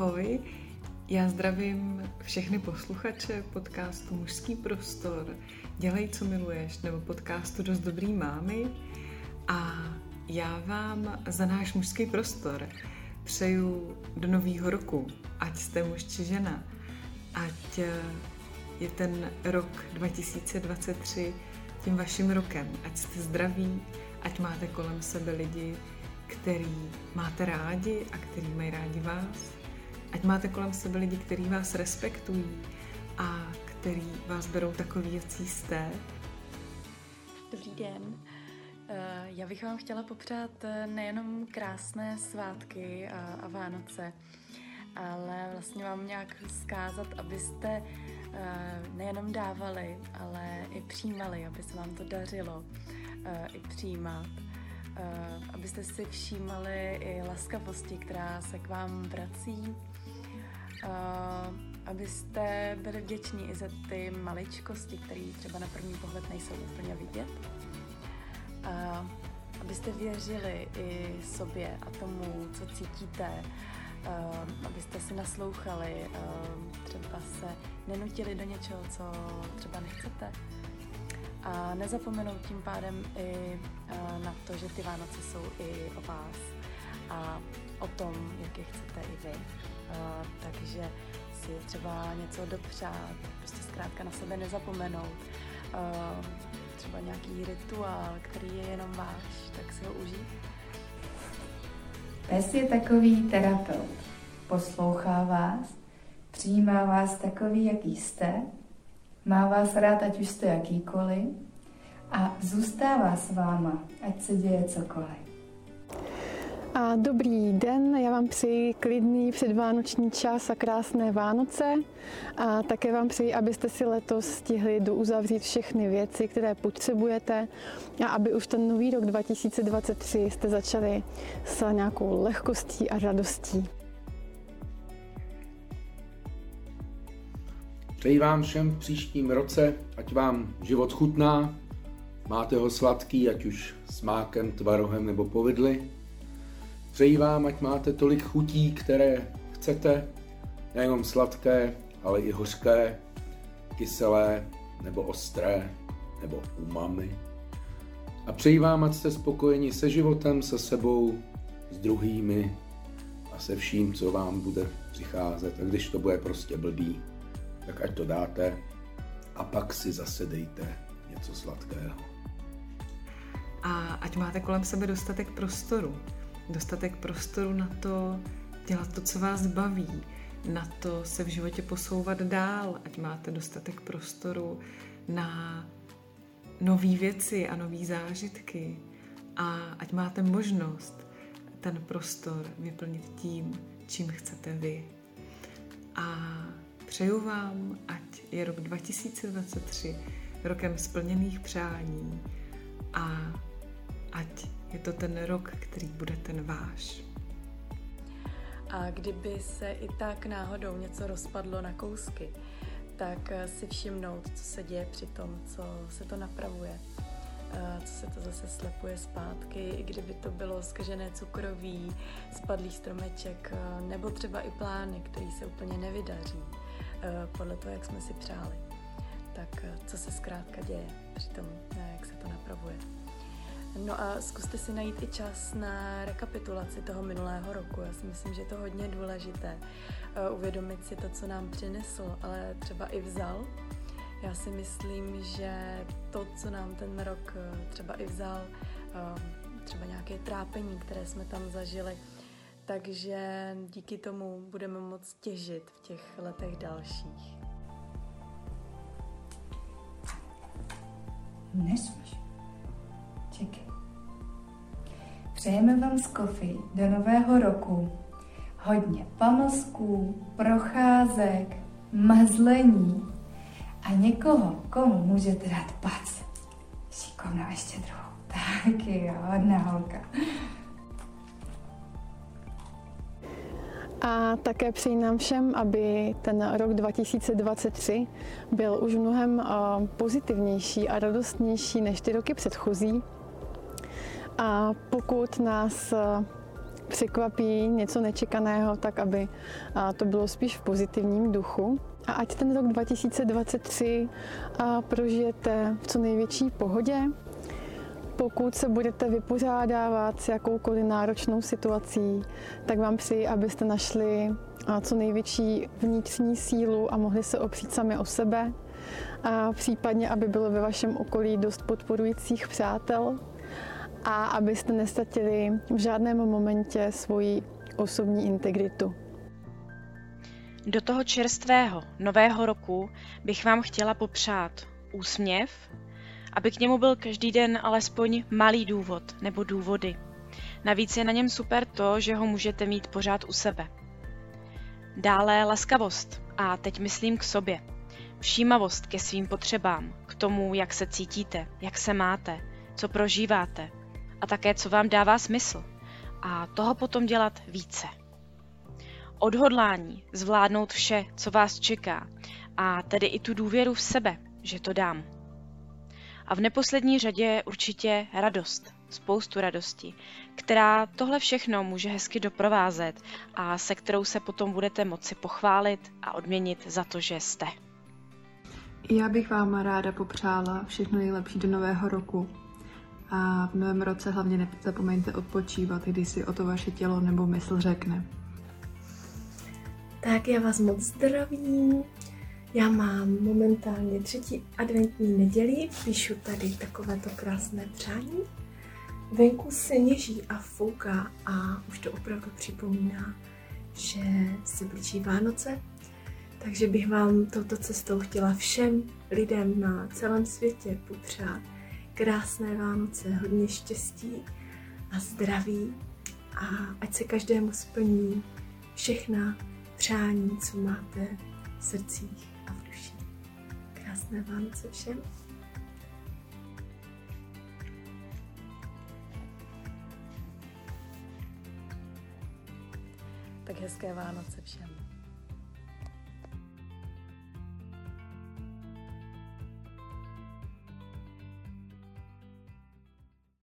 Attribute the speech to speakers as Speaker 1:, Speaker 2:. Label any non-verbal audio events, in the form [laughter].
Speaker 1: Ahoj, já zdravím všechny posluchače podcastu Mužský prostor, Dělej, co miluješ, nebo podcastu Dost dobrý mámy. A já vám za náš mužský prostor přeju do nového roku, ať jste muž či žena, ať je ten rok 2023 tím vaším rokem, ať jste zdraví, ať máte kolem sebe lidi, který máte rádi a který mají rádi vás. Ať máte kolem sebe lidi, kteří vás respektují a který vás berou takový, jak jste.
Speaker 2: Dobrý den. Eh, já bych vám chtěla popřát eh, nejenom krásné svátky a, a Vánoce, ale vlastně vám nějak zkázat, abyste eh, nejenom dávali, ale i přijímali, aby se vám to dařilo i přijímat abyste si všímali i laskavosti, která se k vám vrací, abyste byli vděční i za ty maličkosti, které třeba na první pohled nejsou úplně vidět. A abyste věřili i sobě a tomu, co cítíte, eh, abyste si naslouchali, třeba se nenutili do něčeho, co třeba nechcete, a nezapomenout tím pádem i na to, že ty Vánoce jsou i o vás a o tom, jak je chcete i vy. Takže si třeba něco dopřát, prostě zkrátka na sebe nezapomenout. Třeba nějaký rituál, který je jenom váš, tak si ho užít.
Speaker 3: Pes je takový terapeut. Poslouchá vás, přijímá vás takový, jaký jste má vás rád, ať už jste jakýkoliv a zůstává s váma, ať se děje cokoliv.
Speaker 4: A dobrý den, já vám přeji klidný předvánoční čas a krásné Vánoce. A také vám přeji, abyste si letos stihli do uzavřít všechny věci, které potřebujete a aby už ten nový rok 2023 jste začali s nějakou lehkostí a radostí.
Speaker 5: Přeji vám všem v příštím roce, ať vám život chutná, máte ho sladký, ať už s mákem, tvarohem nebo povidly. Přeji vám, ať máte tolik chutí, které chcete, nejenom sladké, ale i hořké, kyselé nebo ostré nebo umami. A přeji vám, ať jste spokojeni se životem, se sebou, s druhými a se vším, co vám bude přicházet. A když to bude prostě blbý, tak ať to dáte a pak si zase dejte něco sladkého.
Speaker 1: A ať máte kolem sebe dostatek prostoru. Dostatek prostoru na to dělat to, co vás baví, na to se v životě posouvat dál, ať máte dostatek prostoru na nové věci a nové zážitky a ať máte možnost ten prostor vyplnit tím, čím chcete vy. A Přeju vám, ať je rok 2023 rokem splněných přání a ať je to ten rok, který bude ten váš.
Speaker 2: A kdyby se i tak náhodou něco rozpadlo na kousky, tak si všimnout, co se děje při tom, co se to napravuje, co se to zase slepuje zpátky, i kdyby to bylo skažené cukroví, spadlý stromeček, nebo třeba i plány, který se úplně nevydaří Eh, podle toho, jak jsme si přáli. Tak eh, co se zkrátka děje při tom, eh, jak se to napravuje. No a zkuste si najít i čas na rekapitulaci toho minulého roku. Já si myslím, že je to hodně důležité. Uvědomit si to, co nám přinesl, ale třeba i vzal. Já si myslím, že to, co nám ten rok třeba i vzal, třeba nějaké trápení, které jsme tam zažili, takže díky tomu budeme moct těžit v těch letech dalších.
Speaker 3: Nesmíš. Přejeme vám z Kofy do nového roku hodně pamlsků, procházek, mazlení a někoho, komu můžete dát pac. Šikovná ještě druhou. [laughs] Taky jo, hodná holka.
Speaker 4: A také přeji nám všem, aby ten rok 2023 byl už mnohem eh, pozitivnější a radostnější než ty roky předchozí. A pokud nás eh, překvapí něco nečekaného, tak aby to bylo spíš v pozitivním duchu. A ať ten rok 2023 prožijete v co největší pohodě, pokud se budete vypořádávat s jakoukoliv náročnou situací, tak vám přeji, abyste našli co největší vnitřní sílu a mohli se opřít sami o sebe. A případně, aby bylo ve vašem okolí dost podporujících přátel a abyste nestratili v žádném momentě svoji osobní integritu.
Speaker 6: Do toho čerstvého nového roku bych vám chtěla popřát úsměv, aby k němu byl každý den alespoň malý důvod nebo důvody. Navíc je na něm super to, že ho můžete mít pořád u sebe. Dále laskavost a teď myslím k sobě. Všímavost ke svým potřebám, k tomu, jak se cítíte, jak se máte, co prožíváte a také, co vám dává smysl. A toho potom dělat více. Odhodlání zvládnout vše, co vás čeká, a tedy i tu důvěru v sebe, že to dám. A v neposlední řadě určitě radost, spoustu radosti, která tohle všechno může hezky doprovázet a se kterou se potom budete moci pochválit a odměnit za to, že jste.
Speaker 7: Já bych vám ráda popřála všechno nejlepší do nového roku. A v novém roce hlavně nezapomeňte odpočívat, když si o to vaše tělo nebo mysl řekne.
Speaker 8: Tak já vás moc zdravím. Já mám momentálně třetí adventní neděli, píšu tady takovéto krásné přání. Venku se něží a fouká a už to opravdu připomíná, že se blíží Vánoce, takže bych vám touto cestou chtěla všem lidem na celém světě popřát krásné Vánoce, hodně štěstí a zdraví a ať se každému splní všechna přání, co máte v srdcích a v duši. Krásné Vánoce všem.
Speaker 2: Tak hezké Vánoce všem.